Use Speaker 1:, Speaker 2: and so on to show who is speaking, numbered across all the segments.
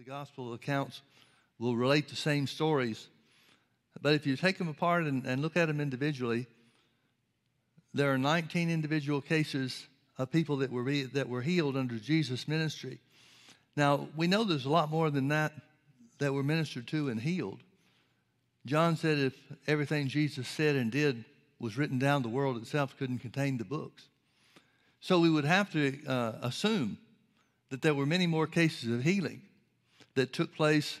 Speaker 1: the gospel accounts will relate the same stories. But if you take them apart and, and look at them individually, there are 19 individual cases of people that were, that were healed under Jesus' ministry. Now, we know there's a lot more than that that were ministered to and healed. John said if everything Jesus said and did was written down, the world itself couldn't contain the books. So we would have to uh, assume that there were many more cases of healing that took place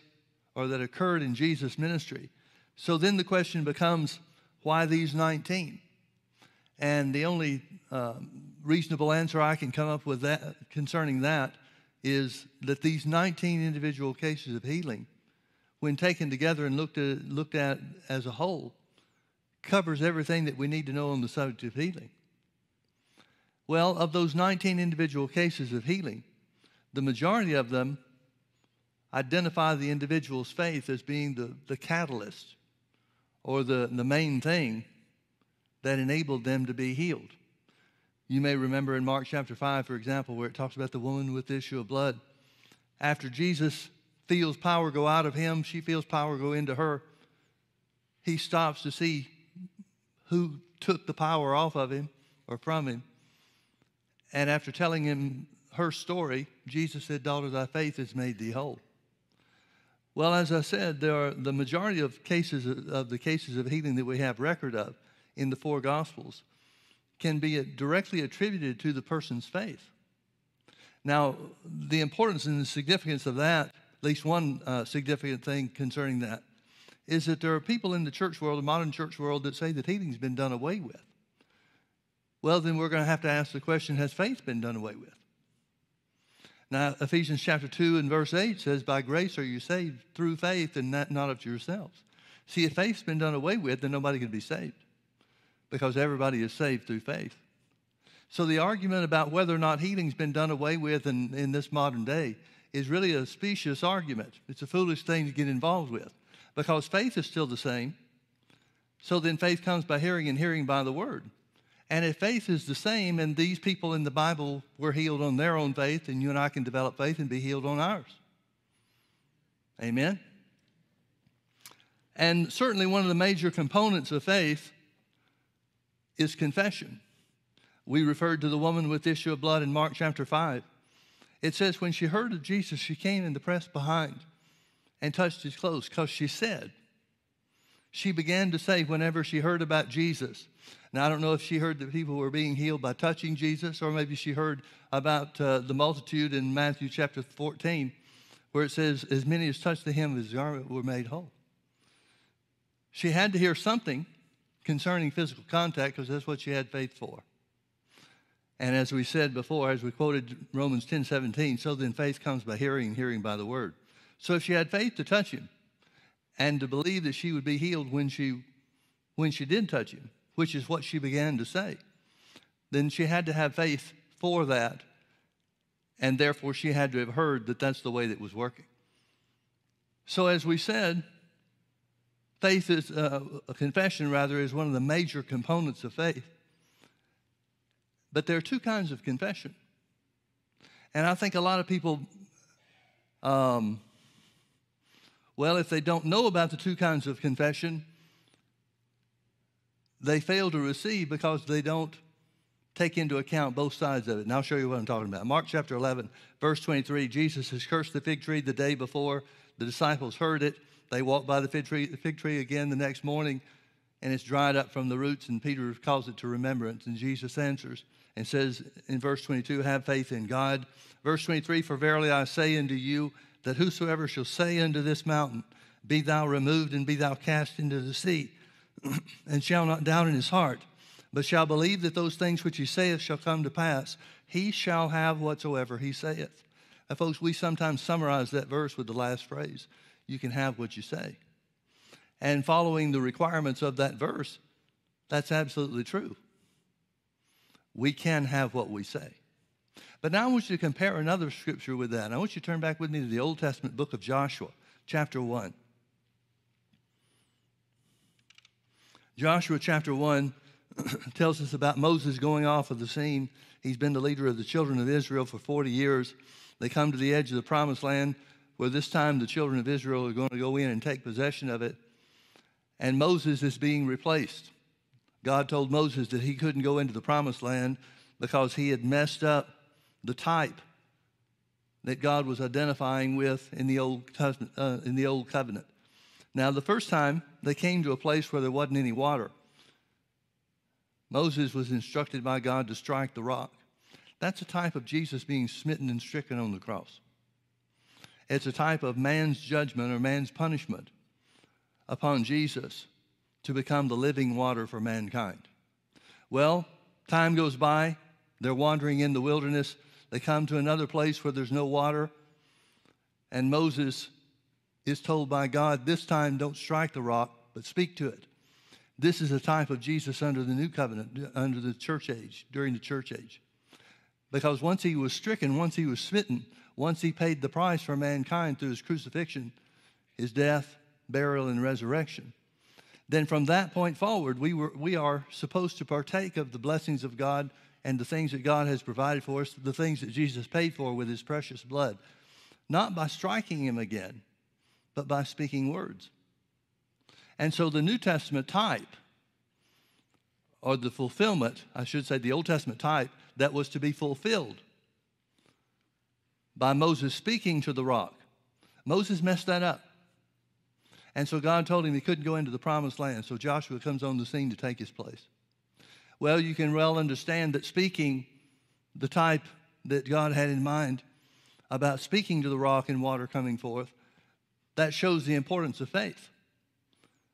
Speaker 1: or that occurred in Jesus' ministry. So then the question becomes why these 19? And the only uh, reasonable answer I can come up with that, concerning that is that these 19 individual cases of healing, when taken together and looked at, looked at as a whole, covers everything that we need to know on the subject of healing. Well, of those 19 individual cases of healing, the majority of them identify the individual's faith as being the, the catalyst or the, the main thing that enabled them to be healed. You may remember in Mark chapter 5, for example, where it talks about the woman with the issue of blood. After Jesus feels power go out of him, she feels power go into her. He stops to see who took the power off of him or from him. And after telling him her story, Jesus said, Daughter, thy faith has made thee whole. Well, as I said, there are the majority of cases of the cases of healing that we have record of in the four gospels can be directly attributed to the person's faith. Now, the importance and the significance of that, at least one uh, significant thing concerning that, is that there are people in the church world, the modern church world, that say that healing's been done away with. Well, then we're going to have to ask the question has faith been done away with? Now, Ephesians chapter 2 and verse 8 says, By grace are you saved through faith and not, of yourselves. See, if faith's been done away with, then nobody can be saved because everybody is saved through faith. So the argument about whether or not healing's been done away with in, in this modern day is really a specious argument. It's a foolish thing to get involved with because faith is still the same. So then faith comes by hearing and hearing by the word. And if faith is the same, and these people in the Bible were healed on their own faith, and you and I can develop faith and be healed on ours. Amen? And certainly one of the major components of faith is confession. We referred to the woman with issue of blood in Mark chapter 5. It says, when she heard of Jesus, she came in the press behind and touched his clothes because she said, she began to say whenever she heard about Jesus, now, I don't know if she heard that people were being healed by touching Jesus, or maybe she heard about uh, the multitude in Matthew chapter 14, where it says, As many as touched the hem of his garment were made whole. She had to hear something concerning physical contact because that's what she had faith for. And as we said before, as we quoted Romans 10 17, so then faith comes by hearing, hearing by the word. So if she had faith to touch him and to believe that she would be healed when she, when she did touch him, which is what she began to say, then she had to have faith for that. And therefore, she had to have heard that that's the way that was working. So, as we said, faith is, uh, a confession rather, is one of the major components of faith. But there are two kinds of confession. And I think a lot of people, um, well, if they don't know about the two kinds of confession, they fail to receive because they don't take into account both sides of it. And I'll show you what I'm talking about. Mark chapter 11, verse 23, Jesus has cursed the fig tree the day before. The disciples heard it. They walked by the fig tree, the fig tree again the next morning, and it's dried up from the roots, and Peter calls it to remembrance. And Jesus answers and says in verse 22, Have faith in God. Verse 23, For verily I say unto you, that whosoever shall say unto this mountain, Be thou removed and be thou cast into the sea, and shall not doubt in his heart, but shall believe that those things which he saith shall come to pass, he shall have whatsoever he saith. Now, folks, we sometimes summarize that verse with the last phrase you can have what you say. And following the requirements of that verse, that's absolutely true. We can have what we say. But now I want you to compare another scripture with that. I want you to turn back with me to the Old Testament book of Joshua, chapter 1. Joshua chapter 1 tells us about Moses going off of the scene. He's been the leader of the children of Israel for 40 years. They come to the edge of the promised land where this time the children of Israel are going to go in and take possession of it. And Moses is being replaced. God told Moses that he couldn't go into the promised land because he had messed up the type that God was identifying with in the Old, uh, in the Old Covenant. Now, the first time they came to a place where there wasn't any water, Moses was instructed by God to strike the rock. That's a type of Jesus being smitten and stricken on the cross. It's a type of man's judgment or man's punishment upon Jesus to become the living water for mankind. Well, time goes by, they're wandering in the wilderness. They come to another place where there's no water. And Moses is told by God, this time don't strike the rock, but speak to it. This is a type of Jesus under the new covenant, under the church age, during the church age. Because once he was stricken, once he was smitten, once he paid the price for mankind through his crucifixion, his death, burial, and resurrection, then from that point forward, we, were, we are supposed to partake of the blessings of God and the things that God has provided for us, the things that Jesus paid for with his precious blood, not by striking him again, but by speaking words. And so the New Testament type, or the fulfillment, I should say the Old Testament type, that was to be fulfilled by Moses speaking to the rock. Moses messed that up. And so God told him he couldn't go into the promised land. So Joshua comes on the scene to take his place. Well, you can well understand that speaking the type that God had in mind about speaking to the rock and water coming forth, that shows the importance of faith.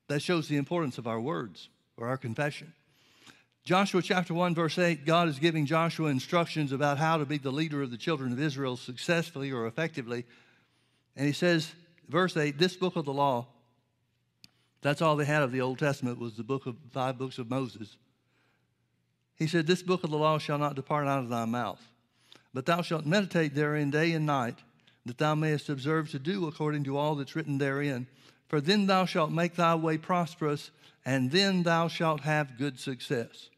Speaker 1: That shows the importance of our words or our confession. Joshua chapter 1, verse 8, God is giving Joshua instructions about how to be the leader of the children of Israel successfully or effectively. And he says, verse 8, this book of the law, that's all they had of the Old Testament was the book of five books of Moses. He said, This book of the law shall not depart out of thy mouth, but thou shalt meditate therein day and night, that thou mayest observe to do according to all that's written therein. For then thou shalt make thy way prosperous, and then thou shalt have good success.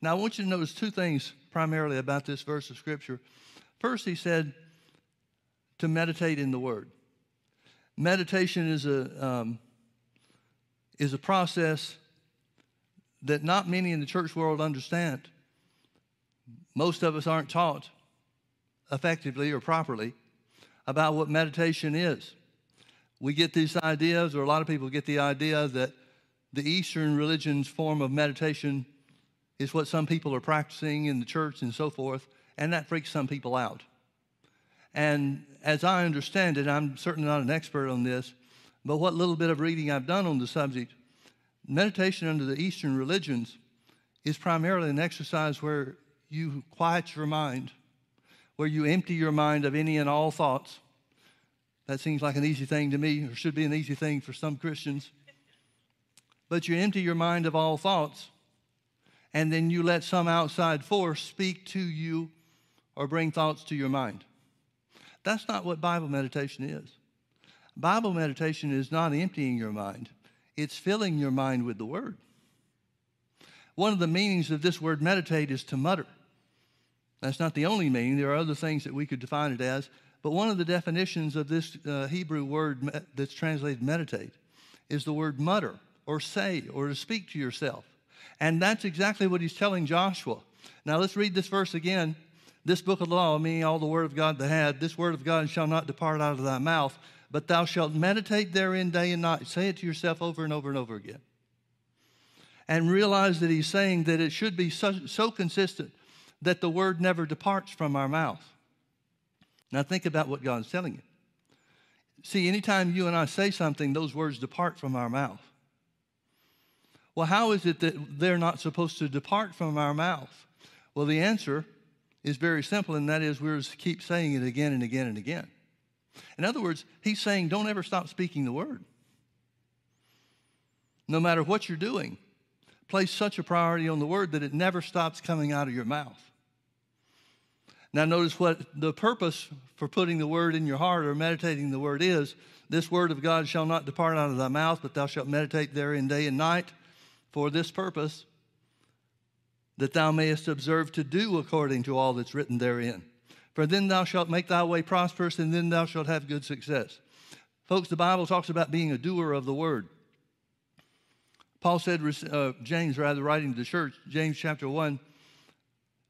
Speaker 1: Now, I want you to notice two things primarily about this verse of Scripture. First, he said to meditate in the Word. Meditation is a, um, is a process that not many in the church world understand. Most of us aren't taught effectively or properly about what meditation is we get these ideas, or a lot of people get the idea that the Eastern religion's form of meditation is what some people are practicing in the church and so forth, and that freaks some people out. And as I understand it, I'm certainly not an expert on this, but what little bit of reading I've done on the subject, meditation under the Eastern religions is primarily an exercise where you quiet your mind, where you empty your mind of any and all thoughts, that seems like an easy thing to me, or should be an easy thing for some Christians. But you empty your mind of all thoughts, and then you let some outside force speak to you or bring thoughts to your mind. That's not what Bible meditation is. Bible meditation is not emptying your mind, it's filling your mind with the Word. One of the meanings of this word meditate is to mutter. That's not the only meaning. There are other things that we could define it as, but one of the definitions of this uh, Hebrew word that's translated meditate is the word mutter or say or to speak to yourself. And that's exactly what he's telling Joshua. Now let's read this verse again. This book of the law, meaning all the word of God that had, this word of God shall not depart out of thy mouth, but thou shalt meditate therein day and night. Say it to yourself over and over and over again. And realize that he's saying that it should be so, so consistent that the word never departs from our mouth. Now think about what God's telling you. See, anytime you and I say something, those words depart from our mouth. Well, how is it that they're not supposed to depart from our mouth? Well, the answer is very simple, and that is we're to keep saying it again and again and again. In other words, he's saying don't ever stop speaking the word. No matter what you're doing, place such a priority on the word that it never stops coming out of your mouth. Now, notice what the purpose for putting the word in your heart or meditating the word is. This word of God shall not depart out of thy mouth, but thou shalt meditate therein day and night for this purpose, that thou mayest observe to do according to all that's written therein. For then thou shalt make thy way prosperous, and then thou shalt have good success. Folks, the Bible talks about being a doer of the word. Paul said, uh, James, rather, writing to the church, James chapter 1,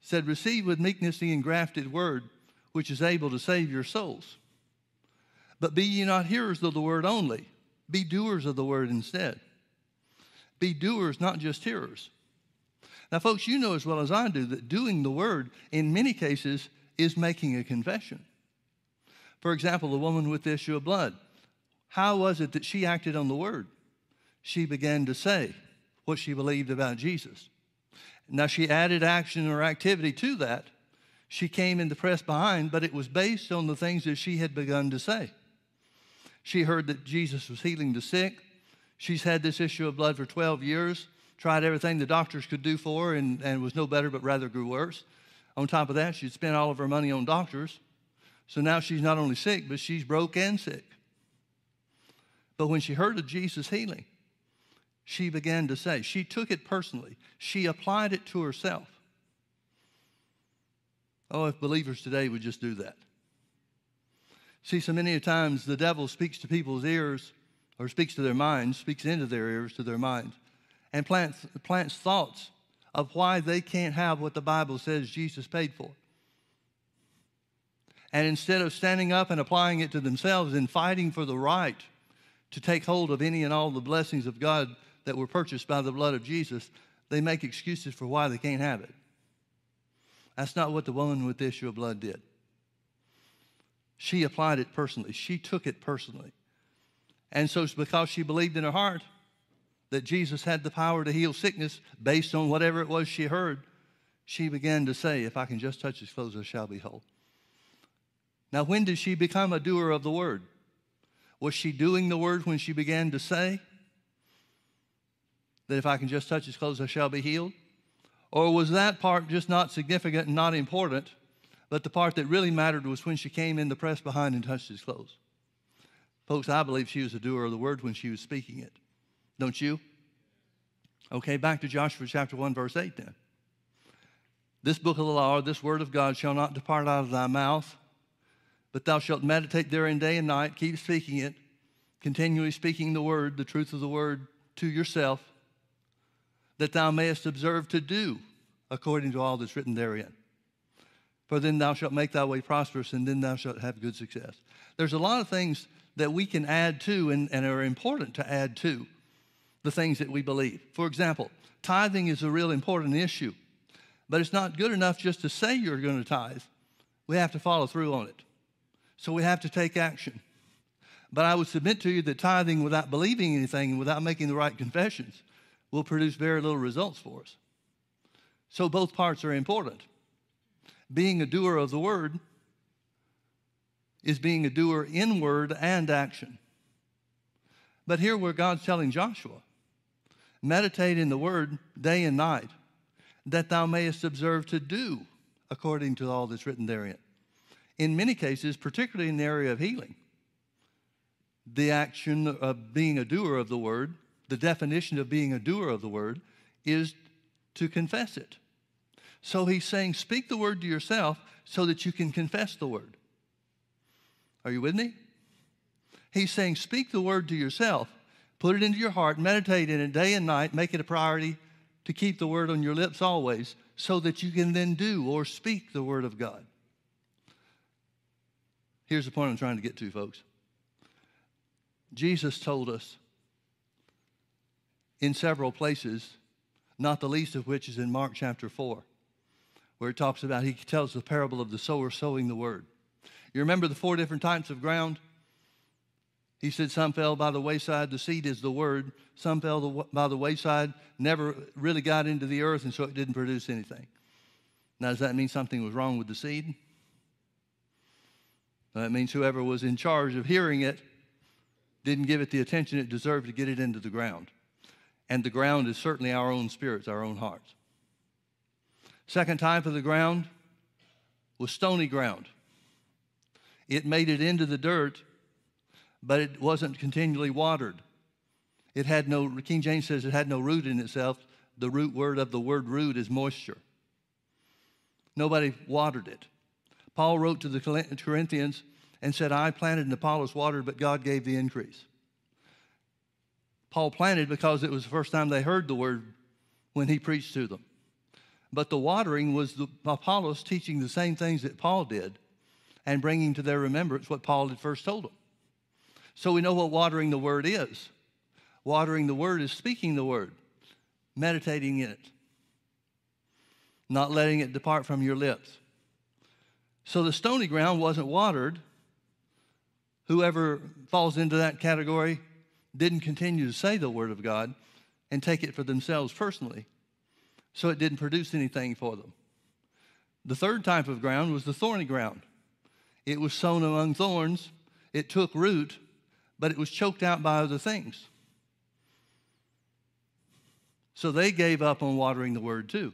Speaker 1: said, Receive with meekness the engrafted word, which is able to save your souls. But be ye not hearers of the word only, be doers of the word instead. Be doers, not just hearers. Now, folks, you know as well as I do that doing the word, in many cases, is making a confession. For example, the woman with the issue of blood. How was it that she acted on the word? She began to say what she believed about Jesus. Now, she added action or activity to that. She came in the press behind, but it was based on the things that she had begun to say. She heard that Jesus was healing the sick. She's had this issue of blood for 12 years, tried everything the doctors could do for her, and, and was no better, but rather grew worse. On top of that, she'd spent all of her money on doctors. So now she's not only sick, but she's broke and sick. But when she heard of Jesus' healing, she began to say, she took it personally, she applied it to herself. Oh, if believers today would just do that. See, so many times the devil speaks to people's ears or speaks to their minds, speaks into their ears, to their minds, and plants, plants thoughts of why they can't have what the Bible says Jesus paid for. And instead of standing up and applying it to themselves and fighting for the right to take hold of any and all the blessings of God that were purchased by the blood of Jesus, they make excuses for why they can't have it. That's not what the woman with the issue of blood did. She applied it personally, she took it personally. And so, because she believed in her heart that Jesus had the power to heal sickness based on whatever it was she heard, she began to say, If I can just touch his clothes, I shall be whole. Now, when did she become a doer of the word? Was she doing the word when she began to say that if I can just touch his clothes, I shall be healed? Or was that part just not significant and not important but the part that really mattered was when she came in the press behind and touched his clothes. Folks, I believe she was a doer of the word when she was speaking it. Don't you? Okay, back to Joshua chapter 1, verse 8 then. This book of the law, this word of God, shall not depart out of thy mouth, but thou shalt meditate therein day and night, keep speaking it, continually speaking the word, the truth of the word to yourself, that thou mayest observe to do according to all that's written therein for then thou shalt make thy way prosperous, and then thou shalt have good success. There's a lot of things that we can add to and, and are important to add to the things that we believe. For example, tithing is a real important issue, but it's not good enough just to say you're going to tithe. We have to follow through on it. So we have to take action. But I would submit to you that tithing without believing anything and without making the right confessions will produce very little results for us. So both parts are important being a doer of the word is being a doer in word and action. But here where God's telling Joshua, meditate in the word day and night, that thou mayest observe to do according to all that's written therein. In many cases, particularly in the area of healing, the action of being a doer of the word, the definition of being a doer of the word, is to confess it. So he's saying, speak the word to yourself so that you can confess the word. Are you with me? He's saying, speak the word to yourself, put it into your heart, meditate in it day and night, make it a priority to keep the word on your lips always so that you can then do or speak the word of God. Here's the point I'm trying to get to, folks. Jesus told us in several places, not the least of which is in Mark chapter 4 where it talks about, he tells the parable of the sower sowing the word. You remember the four different types of ground? He said some fell by the wayside, the seed is the word. Some fell by the wayside, never really got into the earth, and so it didn't produce anything. Now, does that mean something was wrong with the seed? That means whoever was in charge of hearing it didn't give it the attention it deserved to get it into the ground. And the ground is certainly our own spirits, our own hearts. Second type of the ground was stony ground. It made it into the dirt, but it wasn't continually watered. It had no, King James says it had no root in itself. The root word of the word root is moisture. Nobody watered it. Paul wrote to the Corinthians and said, I planted and Apollos watered, but God gave the increase. Paul planted because it was the first time they heard the word when he preached to them. But the watering was the Apollos teaching the same things that Paul did and bringing to their remembrance what Paul had first told them. So we know what watering the word is. Watering the word is speaking the word, meditating in it, not letting it depart from your lips. So the stony ground wasn't watered. Whoever falls into that category didn't continue to say the word of God and take it for themselves personally. So it didn't produce anything for them. The third type of ground was the thorny ground. It was sown among thorns, it took root, but it was choked out by other things. So they gave up on watering the word too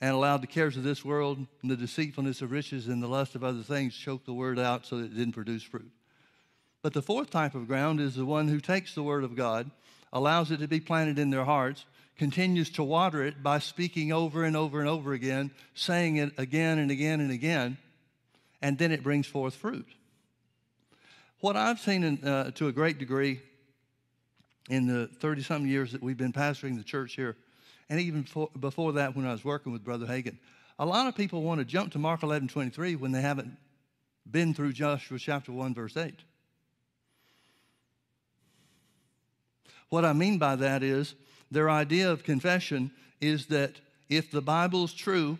Speaker 1: and allowed the cares of this world and the deceitfulness of riches and the lust of other things choke the word out so that it didn't produce fruit. But the fourth type of ground is the one who takes the word of God, allows it to be planted in their hearts, continues to water it by speaking over and over and over again, saying it again and again and again, and then it brings forth fruit. What I've seen in, uh, to a great degree in the 30 something years that we've been pastoring the church here, and even before, before that when I was working with Brother Hagin, a lot of people want to jump to Mark 11 23 when they haven't been through Joshua chapter 1, verse 8. What I mean by that is their idea of confession is that if the Bible's true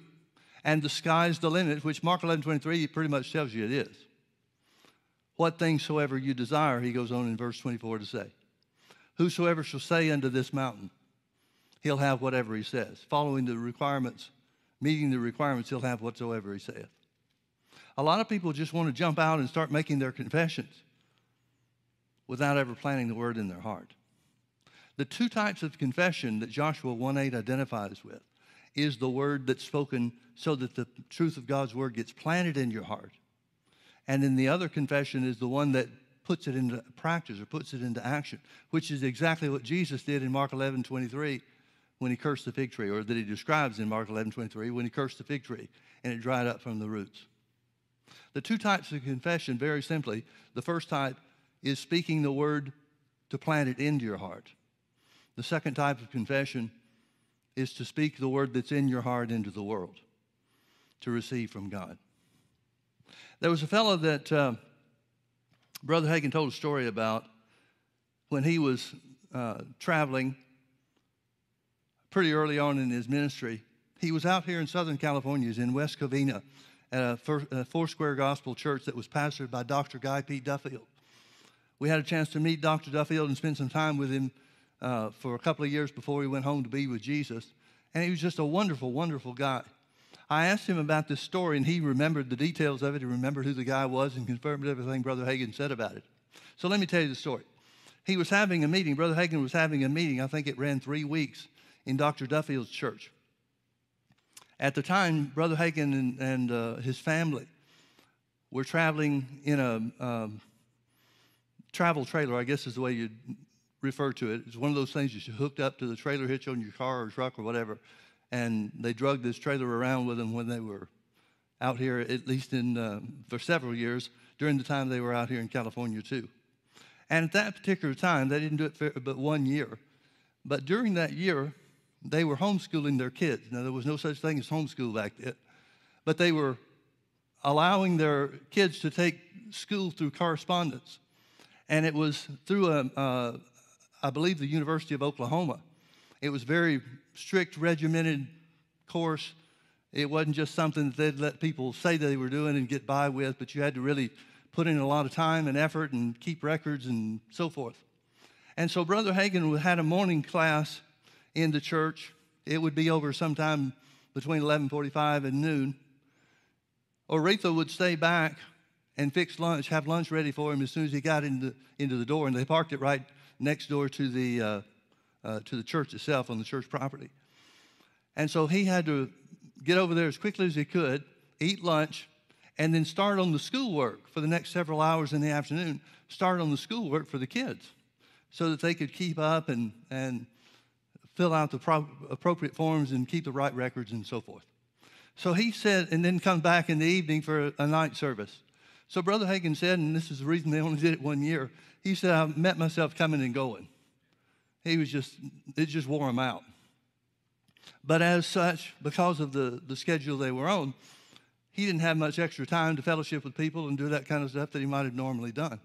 Speaker 1: and the sky's the limit, which Mark 11 23 pretty much tells you it is. What things soever you desire, he goes on in verse 24 to say. Whosoever shall say unto this mountain, he'll have whatever he says. Following the requirements, meeting the requirements, he'll have whatsoever he saith. A lot of people just want to jump out and start making their confessions without ever planting the word in their heart. The two types of confession that Joshua 1 8 identifies with is the word that's spoken so that the truth of God's word gets planted in your heart. And then the other confession is the one that puts it into practice or puts it into action, which is exactly what Jesus did in Mark 11 23 when he cursed the fig tree, or that he describes in Mark 11 23 when he cursed the fig tree and it dried up from the roots. The two types of confession, very simply, the first type is speaking the word to plant it into your heart. The second type of confession is to speak the word that's in your heart into the world to receive from God. There was a fellow that uh, Brother Hagin told a story about when he was uh, traveling pretty early on in his ministry. He was out here in Southern California, he's in West Covina, at a, a Four Square Gospel Church that was pastored by Dr. Guy P. Duffield. We had a chance to meet Dr. Duffield and spend some time with him uh, for a couple of years before he went home to be with Jesus. And he was just a wonderful, wonderful guy. I asked him about this story, and he remembered the details of it. He remembered who the guy was and confirmed everything Brother Hagin said about it. So let me tell you the story. He was having a meeting. Brother Hagin was having a meeting. I think it ran three weeks in Dr. Duffield's church. At the time, Brother Hagin and, and uh, his family were traveling in a um, travel trailer, I guess is the way you'd refer to it. It's one of those things you hooked up to the trailer hitch on your car or truck or whatever. And they drug this trailer around with them when they were out here, at least in, uh, for several years, during the time they were out here in California too. And at that particular time, they didn't do it for but one year. But during that year, they were homeschooling their kids. Now, there was no such thing as homeschool back then, but they were allowing their kids to take school through correspondence. And it was through a, a, I believe, the University of Oklahoma. It was very strict, regimented course. It wasn't just something that they'd let people say they were doing and get by with, but you had to really put in a lot of time and effort and keep records and so forth. And so Brother Hagin had a morning class in the church. It would be over sometime between 11:45 and noon. Oretha would stay back and fix lunch, have lunch ready for him as soon as he got into, into the door, and they parked it right next door to the, uh, uh, to the church itself on the church property. And so he had to get over there as quickly as he could, eat lunch, and then start on the schoolwork for the next several hours in the afternoon, start on the schoolwork for the kids so that they could keep up and, and fill out the pro- appropriate forms and keep the right records and so forth. So he said, and then come back in the evening for a night service. So Brother Hagin said, and this is the reason they only did it one year, he said, I met myself coming and going. He was just, it just wore him out. But as such, because of the, the schedule they were on, he didn't have much extra time to fellowship with people and do that kind of stuff that he might have normally done.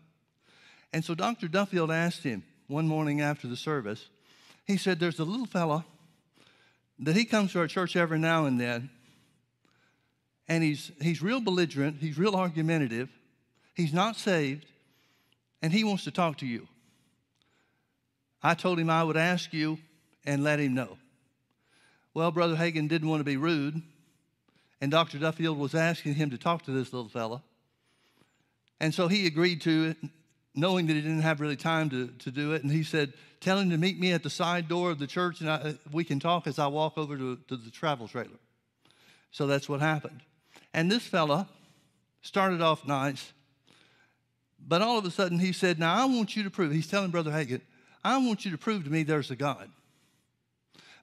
Speaker 1: And so Dr. Duffield asked him one morning after the service, he said, There's a little fella that he comes to our church every now and then, and he's, he's real belligerent, he's real argumentative, he's not saved, and he wants to talk to you. I told him I would ask you and let him know. Well, Brother Hagin didn't want to be rude, and Dr. Duffield was asking him to talk to this little fella. And so he agreed to it, knowing that he didn't have really time to, to do it. And he said, Tell him to meet me at the side door of the church, and I, we can talk as I walk over to, to the travel trailer. So that's what happened. And this fella started off nice, but all of a sudden he said, Now I want you to prove, he's telling Brother Hagin, I want you to prove to me there's a God.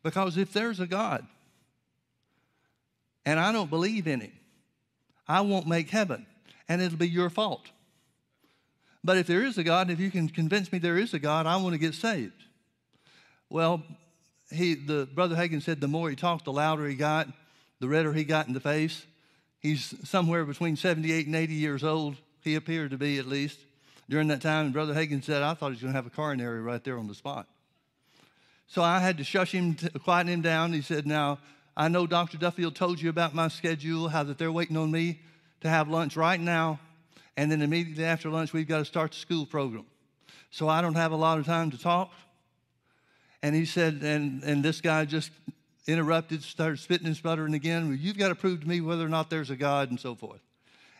Speaker 1: Because if there's a God and I don't believe in him, I won't make heaven and it'll be your fault. But if there is a God, and if you can convince me there is a God, I want to get saved. Well, he, the brother Hagin said the more he talked, the louder he got, the redder he got in the face. He's somewhere between 78 and 80 years old. He appeared to be at least during that time. And Brother Hagin said, I thought he was going to have a coronary right there on the spot. So I had to shush him, quieten him down. He said, Now, I know Dr. Duffield told you about my schedule, how that they're waiting on me to have lunch right now. And then immediately after lunch, we've got to start the school program. So I don't have a lot of time to talk. And he said, and, and this guy just interrupted, started spitting and sputtering again. Well, you've got to prove to me whether or not there's a God and so forth.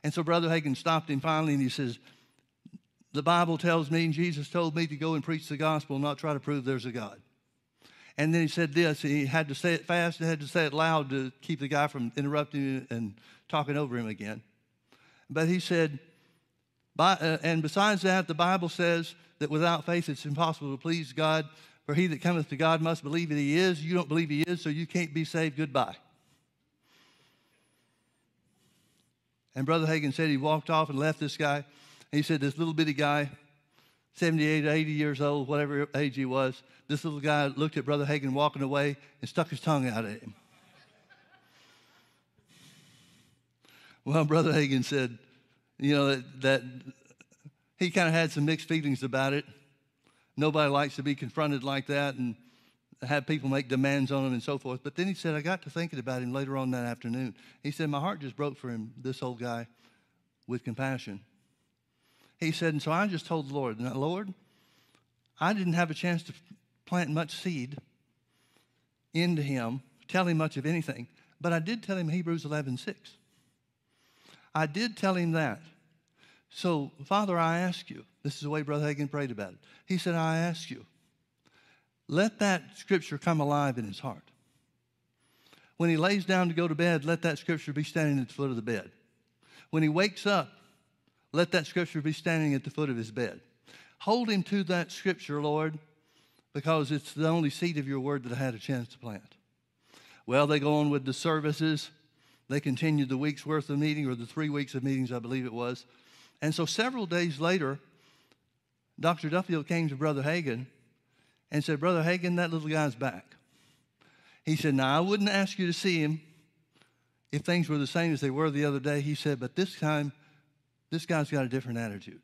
Speaker 1: And so Brother Hagin stopped him finally and he says, The Bible tells me, and Jesus told me to go and preach the gospel, not try to prove there's a God. And then he said this. He had to say it fast and had to say it loud to keep the guy from interrupting and talking over him again. But he said, uh, and besides that, the Bible says that without faith it's impossible to please God. For he that cometh to God must believe that he is. You don't believe he is, so you can't be saved. Goodbye. And Brother Hagin said he walked off and left this guy. He said, This little bitty guy 78, 80 years old, whatever age he was, this little guy looked at Brother Hagin walking away and stuck his tongue out at him. well, Brother Hagin said, you know, that, that he kind of had some mixed feelings about it. Nobody likes to be confronted like that and have people make demands on him and so forth. But then he said, I got to thinking about him later on that afternoon. He said, My heart just broke for him, this old guy, with compassion. He said, and so I just told the Lord, Lord, I didn't have a chance to plant much seed into him, tell him much of anything, but I did tell him Hebrews 11 6. I did tell him that. So, Father, I ask you, this is the way Brother Hagin prayed about it. He said, I ask you, let that scripture come alive in his heart. When he lays down to go to bed, let that scripture be standing at the foot of the bed. When he wakes up, let that scripture be standing at the foot of his bed. Hold him to that scripture, Lord, because it's the only seed of your word that I had a chance to plant. Well, they go on with the services. They continued the week's worth of meeting, or the three weeks of meetings, I believe it was. And so several days later, Dr. Duffield came to Brother Hagin and said, Brother Hagin, that little guy's back. He said, Now, I wouldn't ask you to see him if things were the same as they were the other day. He said, But this time, this guy's got a different attitude.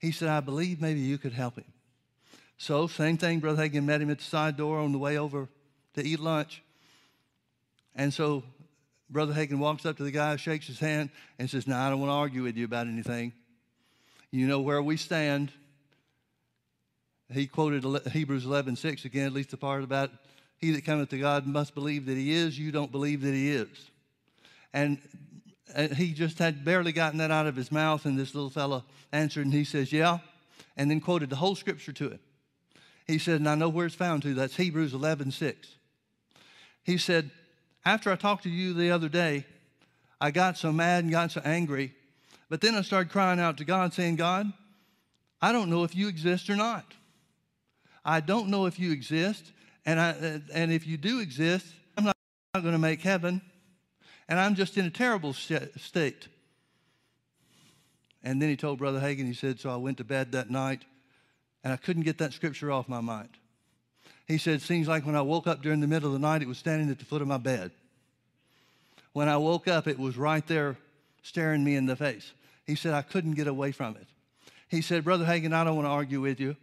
Speaker 1: He said, I believe maybe you could help him. So, same thing, Brother Hagin met him at the side door on the way over to eat lunch. And so, Brother Hagin walks up to the guy, shakes his hand, and says, Now, I don't want to argue with you about anything. You know where we stand. He quoted Hebrews 11 6 again, at least the part about he that cometh to God must believe that he is. You don't believe that he is. And and he just had barely gotten that out of his mouth, and this little fellow answered, and he says, Yeah, and then quoted the whole scripture to him. He said, and I know where it's found to. That's Hebrews 11 6. He said, After I talked to you the other day, I got so mad and got so angry, but then I started crying out to God, saying, God, I don't know if you exist or not. I don't know if you exist, and, I, and if you do exist, I'm not going to make heaven and I'm just in a terrible state. And then he told Brother Hagin, he said, So I went to bed that night and I couldn't get that scripture off my mind. He said, Seems like when I woke up during the middle of the night, it was standing at the foot of my bed. When I woke up, it was right there staring me in the face. He said, I couldn't get away from it. He said, Brother Hagin, I don't want to argue with you.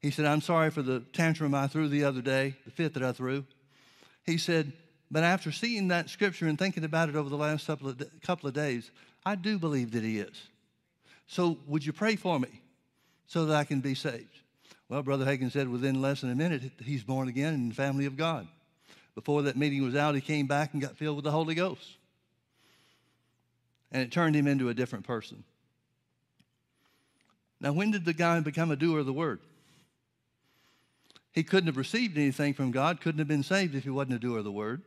Speaker 1: He said, I'm sorry for the tantrum I threw the other day, the fit that I threw. He said, but after seeing that scripture and thinking about it over the last couple of, couple of days, I do believe that he is. So would you pray for me so that I can be saved? Well, Brother Hagin said within less than a minute, he's born again in the family of God. Before that meeting was out, he came back and got filled with the Holy Ghost. And it turned him into a different person. Now, when did the guy become a doer of the word? He couldn't have received anything from God, couldn't have been saved if he wasn't a doer of the word.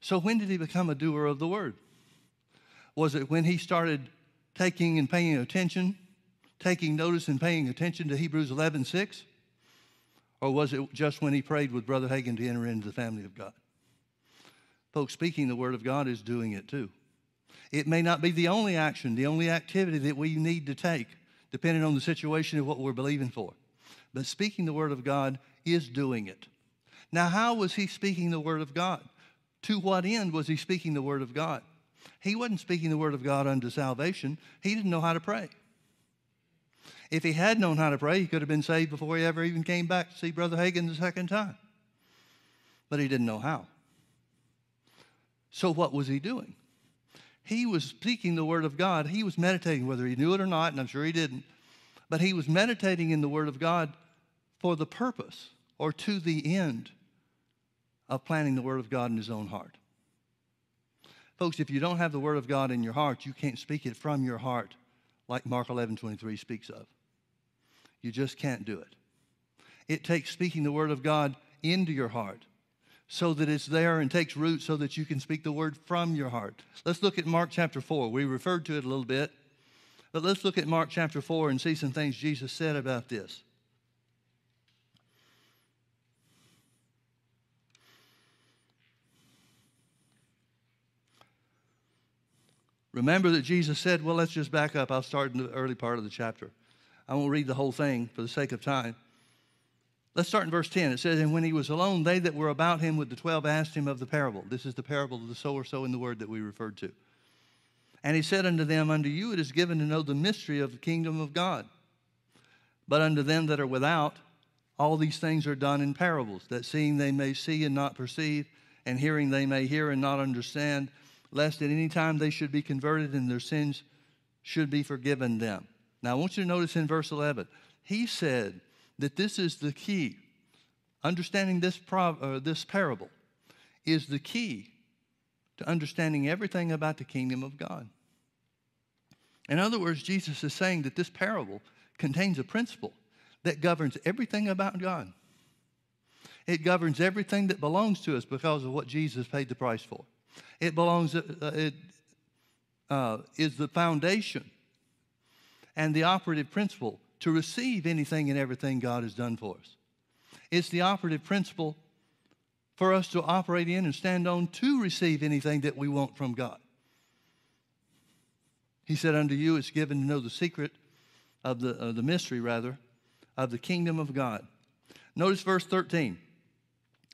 Speaker 1: So, when did he become a doer of the word? Was it when he started taking and paying attention, taking notice and paying attention to Hebrews 11 6? Or was it just when he prayed with Brother Hagin to enter into the family of God? Folks, speaking the word of God is doing it too. It may not be the only action, the only activity that we need to take, depending on the situation of what we're believing for. But speaking the word of God is doing it. Now, how was he speaking the word of God? To what end was he speaking the word of God? He wasn't speaking the word of God unto salvation. He didn't know how to pray. If he had known how to pray, he could have been saved before he ever even came back to see Brother Hagin the second time. But he didn't know how. So, what was he doing? He was speaking the word of God. He was meditating, whether he knew it or not, and I'm sure he didn't. But he was meditating in the word of God for the purpose or to the end of planting the Word of God in his own heart. Folks, if you don't have the Word of God in your heart, you can't speak it from your heart like Mark 11 23 speaks of. You just can't do it. It takes speaking the Word of God into your heart so that it's there and takes root so that you can speak the Word from your heart. Let's look at Mark chapter 4. We referred to it a little bit, but let's look at Mark chapter 4 and see some things Jesus said about this. Remember that Jesus said, well, let's just back up. I'll start in the early part of the chapter. I won't read the whole thing for the sake of time. Let's start in verse 10. It says, And when he was alone, they that were about him with the twelve asked him of the parable. This is the parable of the sower sowing the word that we referred to. And he said unto them, Unto you it is given to know the mystery of the kingdom of God. But unto them that are without, all these things are done in parables, that seeing they may see and not perceive, and hearing they may hear and not understand, lest at any time they should be converted and their sins should be forgiven them. Now, I want you to notice in verse 11, he said that this is the key. Understanding this, uh, this parable is the key to understanding everything about the kingdom of God. In other words, Jesus is saying that this parable contains a principle that governs everything about God. It governs everything that belongs to us because of what Jesus paid the price for. It belongs, uh, it uh, is the foundation and the operative principle to receive anything and everything God has done for us. It's the operative principle for us to operate in and stand on to receive anything that we want from God. He said, Unto you it's given to know the secret of the, uh, the mystery, rather, of the kingdom of God. Notice verse 13.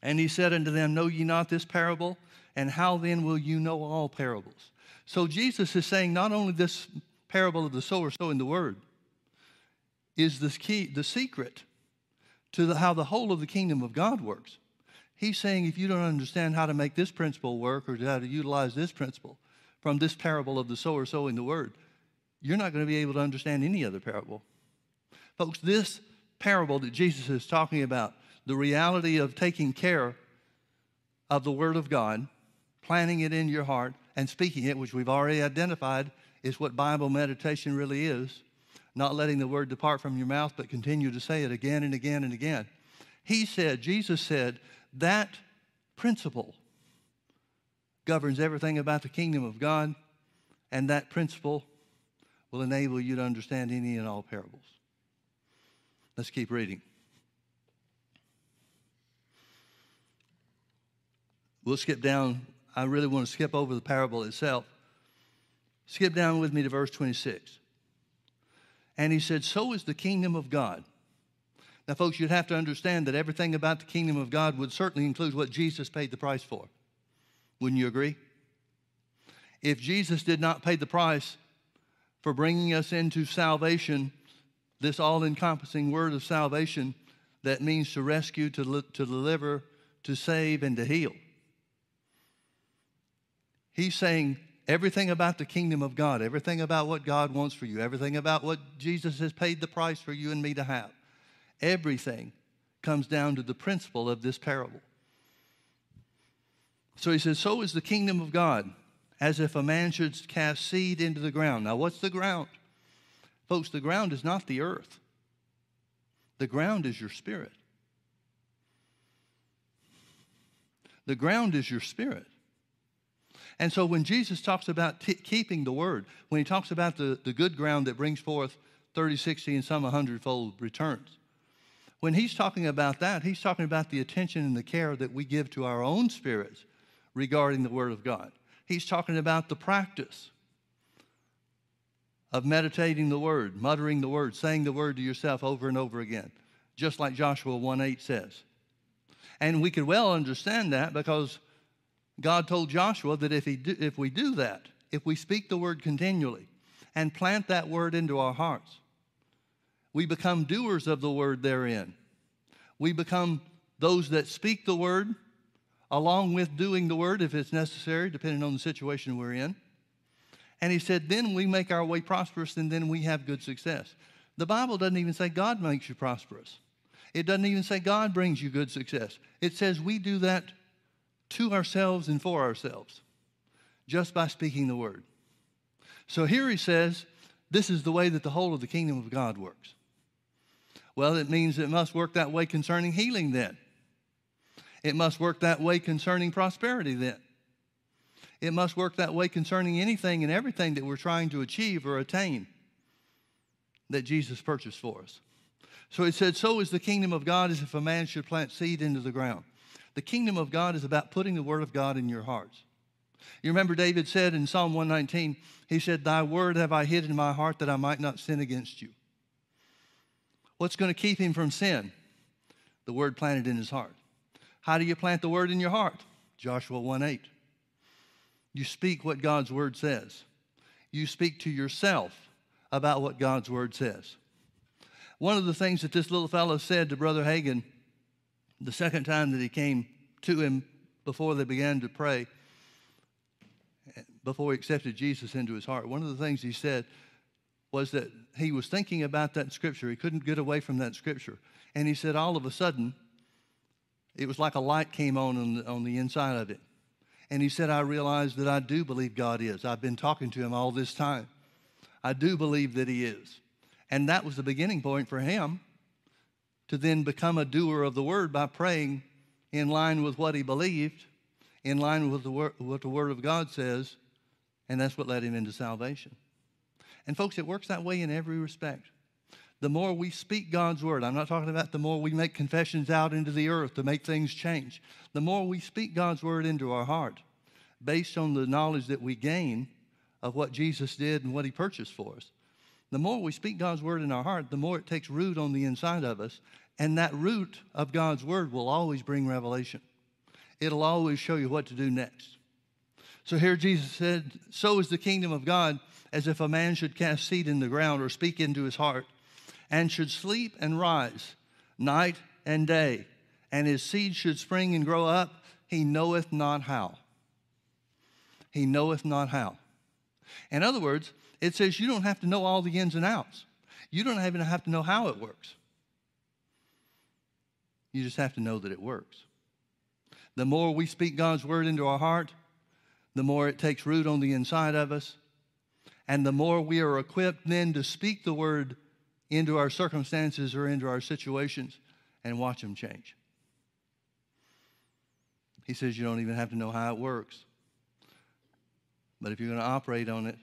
Speaker 1: And he said unto them, Know ye not this parable? And how then will you know all parables? So Jesus is saying not only this parable of the sower sowing the word is the key, the secret to the, how the whole of the kingdom of God works. He's saying if you don't understand how to make this principle work or how to utilize this principle from this parable of the sower sowing the word, you're not going to be able to understand any other parable. Folks, this parable that Jesus is talking about, the reality of taking care of the word of God planting it in your heart and speaking it, which we've already identified is what Bible meditation really is. Not letting the word depart from your mouth, but continue to say it again and again and again. He said, Jesus said, that principle governs everything about the kingdom of God, and that principle will enable you to understand any and all parables. Let's keep reading. We'll skip down I really want to skip over the parable itself. Skip down with me to verse 26. And he said, So is the kingdom of God. Now, folks, you'd have to understand that everything about the kingdom of God would certainly include what Jesus paid the price for. Wouldn't you agree? If Jesus did not pay the price for bringing us into salvation, this all encompassing word of salvation that means to rescue, to, li- to deliver, to save, and to heal. He's saying everything about the kingdom of God, everything about what God wants for you, everything about what Jesus has paid the price for you and me to have, everything comes down to the principle of this parable. So he says, So is the kingdom of God, as if a man should cast seed into the ground. Now, what's the ground? Folks, the ground is not the earth, the ground is your spirit. The ground is your spirit. And so when Jesus talks about t- keeping the word, when he talks about the, the good ground that brings forth 30, 60, and some 100 fold returns, when he's talking about that, he's talking about the attention and the care that we give to our own spirits regarding the Word of God. He's talking about the practice of meditating the Word, muttering the Word, saying the Word to yourself over and over again, just like Joshua 1 8 says. And we could well understand that because God told Joshua that if, he do, if we do that, if we speak the Word continually and plant that Word into our hearts, we become doers of the Word therein. We become those that speak the Word along with doing the word if it's necessary, depending on the situation we're in. And he said, then we make our way prosperous and then we have good success. The Bible doesn't even say God makes you prosperous. It doesn't even say God brings you good success. It says we do that to ourselves and for ourselves just by speaking the word. So here he says, this is the way that the whole of the kingdom of God works. Well, it means it must work that way concerning healing then. It must work that way concerning prosperity then. It must work that way concerning anything and everything that we're trying to achieve or attain that Jesus purchased for us. So it said, So is the kingdom of God as if a man should plant seed into the ground. The kingdom of God is about putting the word of God in your hearts. You remember David said in Psalm 119, he said, Thy word have I hid in my heart that I might not sin against you. What's going to keep him from sin? The word planted in his heart. How do you plant the word in your heart? Joshua 1 8. You speak what God's word says. You speak to yourself about what God's word says. One of the things that this little fellow said to Brother Hagin the second time that he came to him before they began to pray, before he accepted Jesus into his heart, one of the things he said was that he was thinking about that scripture. He couldn't get away from that scripture. And he said, all of a sudden, it was like a light came on on the, on the inside of it. And he said, I realized that I do believe God is. I've been talking to him all this time. I do believe that he is. And that was the beginning point for him to then become a doer of the word by praying in line with what he believed, in line with the word, what the word of God says, and that's what led him into salvation. And folks, it works that way in every respect the more we speak God's word, I'm not talking about the more we make confessions out into the earth to make things change. The more we speak God's word into our heart, based on the knowledge that we gain of what Jesus did and what he purchased for us, the more we speak God's word in our heart, the more it takes root on the inside of us. And that root of God's word will always bring revelation. It'll always show you what to do next. So here Jesus said, So is the kingdom of God as if a man should cast seed in the ground or speak into his heart and should sleep and rise night and day, and his seed should spring and grow up, he knoweth not how. He knoweth not how. In other words, it says you don't have to know all the ins and outs. You don't even have to know how it works. You just have to know that it works. The more we speak God's word into our heart, the more it takes root on the inside of us, and the more we are equipped then to speak the word into our circumstances or into our situations and watch them change. He says you don't even have to know how it works. But if you're going to operate on it,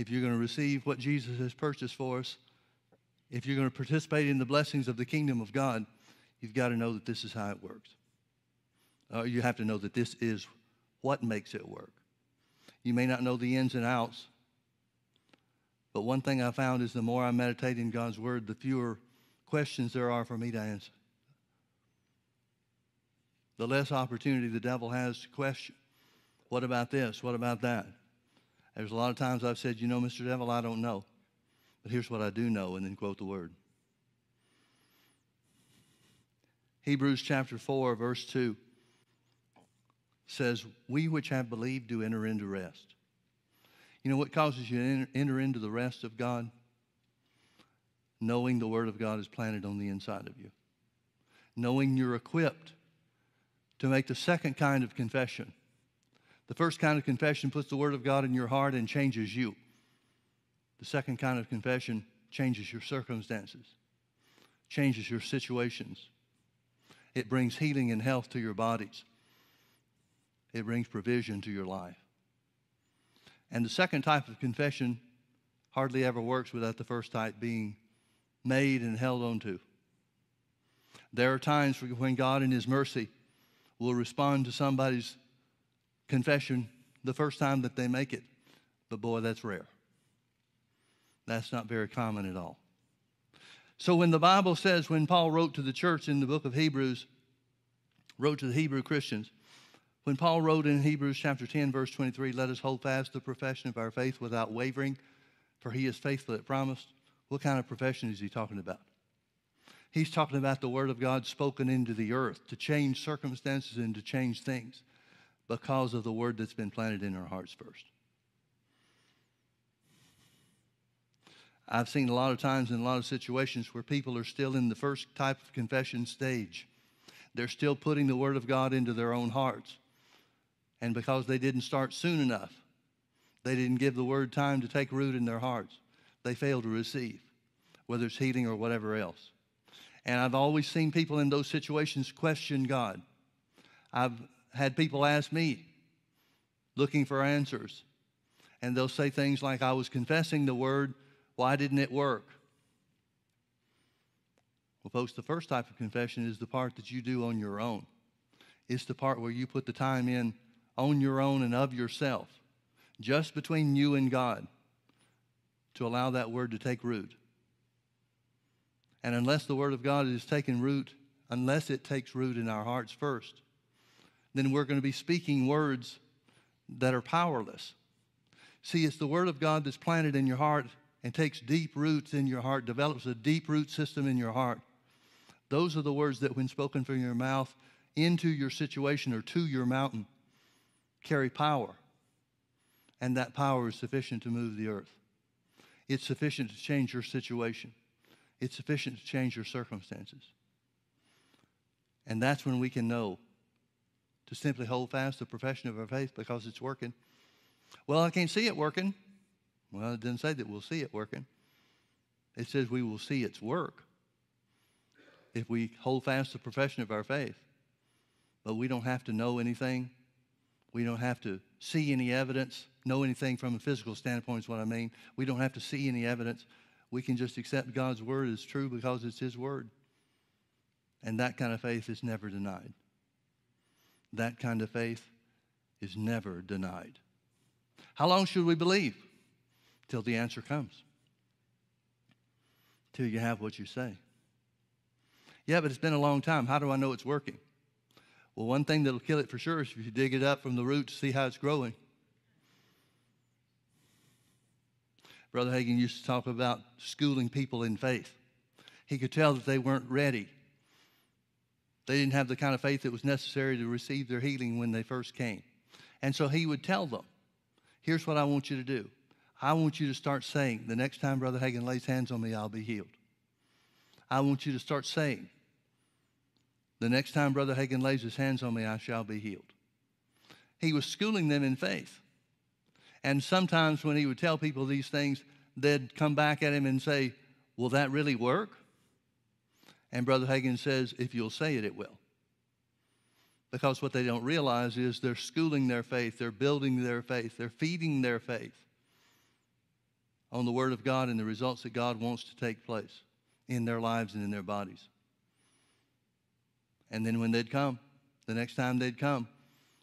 Speaker 1: if you're going to receive what Jesus has purchased for us, if you're going to participate in the blessings of the kingdom of God, you've got to know that this is how it works. Uh, you have to know that this is what makes it work. You may not know the ins and outs, But one thing I found is the more I meditate in God's Word, the fewer questions there are for me to answer. The less opportunity the devil has to question. What about this? What about that? There's a lot of times I've said, you know, Mr. Devil, I don't know. But here's what I do know, and then quote the word. Hebrews chapter 4, verse 2 says, We which have believed do enter into rest. You know what causes you to enter into the rest of God? Knowing the Word of God is planted on the inside of you. Knowing you're equipped to make the second kind of confession. The first kind of confession puts the Word of God in your heart and changes you. The second kind of confession changes your circumstances, changes your situations. It brings healing and health to your bodies. It brings provision to your life. And the second type of confession hardly ever works without the first type being made and held on to. There are times when God, in His mercy, will respond to somebody's confession the first time that they make it. But boy, that's rare. That's not very common at all. So when the Bible says, when Paul wrote to the church in the book of Hebrews, wrote to the Hebrew Christians, when Paul wrote in Hebrews chapter 10, verse 23, let us hold fast the profession of our faith without wavering, for he is faithful that promised. What kind of profession is he talking about? He's talking about the word of God spoken into the earth to change circumstances and to change things because of the word that's been planted in our hearts first. I've seen a lot of times in a lot of situations where people are still in the first type of confession stage. They're still putting the Word of God into their own hearts. And because they didn't start soon enough, they didn't give the Word time to take root in their hearts, they fail to receive, whether it's healing or whatever else. And I've always seen people in those situations question God. I've had people ask me, looking for answers, and they'll say things like, I was confessing the Word why didn't it work? Well, folks, the first type of confession is the part that you do on your own. It's the part where you put the time in on your own and of yourself, just between you and God, to allow that word to take root. And unless the word of God is taking root, unless it takes root in our hearts first, then we're going to be speaking words that are powerless. See, it's the word of God that's planted in your heart and takes deep roots in your heart, develops a deep root system in your heart. Those are the words that, when spoken from your mouth into your situation or to your mountain, carry power. And that power is sufficient to move the earth. It's sufficient to change your situation, it's sufficient to change your circumstances. And that's when we can know to simply hold fast the profession of our faith because it's working. Well, I can't see it working. Well, it doesn't say that we'll see it working. It says we will see its work if we hold fast the profession of our faith. But we don't have to know anything. We don't have to see any evidence, know anything from a physical standpoint, is what I mean. We don't have to see any evidence. We can just accept God's word as true because it's His word. And that kind of faith is never denied. That kind of faith is never denied. How long should we believe? till the answer comes, till you have what you say. Yeah, but it's been a long time. How do I know it's working? Well, one thing that'll kill it for sure is if you dig it up from the root to see how it's growing. Brother Hagin used to talk about schooling people in faith. He could tell that they weren't ready. They didn't have the kind of faith that was necessary to receive their healing when they first came. And so he would tell them, here's what I want you to do. I want you to start saying, the next time Brother Hagin lays hands on me, I'll be healed. I want you to start saying, the next time Brother Hagin lays his hands on me, I shall be healed. He was schooling them in faith. And sometimes when he would tell people these things, they'd come back at him and say, Will that really work? And Brother Hagin says, If you'll say it, it will. Because what they don't realize is they're schooling their faith, they're building their faith, they're feeding their faith on the Word of God and the results that God wants to take place in their lives and in their bodies. And then when they'd come, the next time they'd come,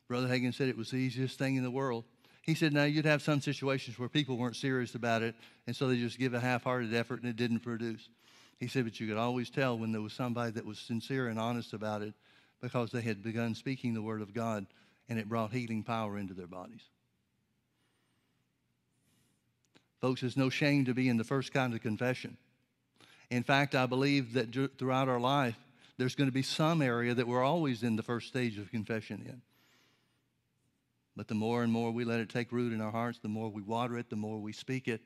Speaker 1: Brother Hagin said it was the easiest thing in the world. He said, now you'd have some situations where people weren't serious about it, and so they just give a half hearted effort and it didn't produce. He said, but you could always tell when there was somebody that was sincere and honest about it because they had begun speaking the word of God and it brought healing power into their bodies. Folks, there's no shame to be in the first kind of confession. In fact, I believe that throughout our life, there's going to be some area that we're always in the first stage of confession in. But the more and more we let it take root in our hearts, the more we water it, the more we speak it,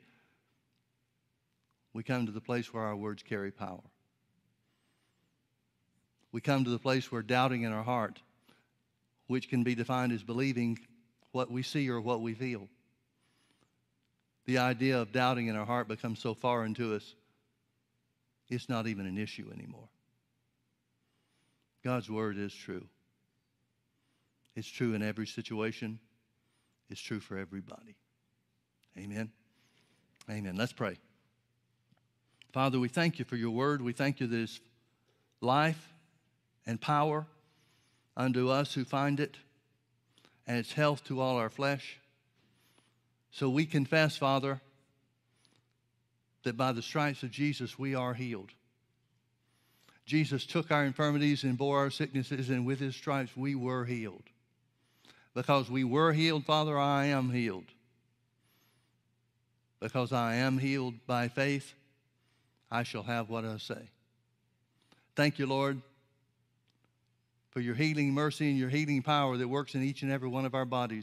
Speaker 1: we come to the place where our words carry power. We come to the place where doubting in our heart, which can be defined as believing what we see or what we feel, the idea of doubting in our heart becomes so foreign to us, it's not even an issue anymore. God's word is true. It's true in every situation. It's true for everybody. Amen. Amen. Let's pray. Father, we thank you for your word. We thank you that it's life and power unto us who find it, and it's health to all our flesh. So we confess, Father, that by the stripes of Jesus we are healed. Jesus took our infirmities and bore our sicknesses, and with his stripes we were healed. Because we were healed, Father, I am healed. Because I am healed by faith, I shall have what I say. Thank you, Lord, for your healing mercy and your healing power that works in each and every one of our bodies.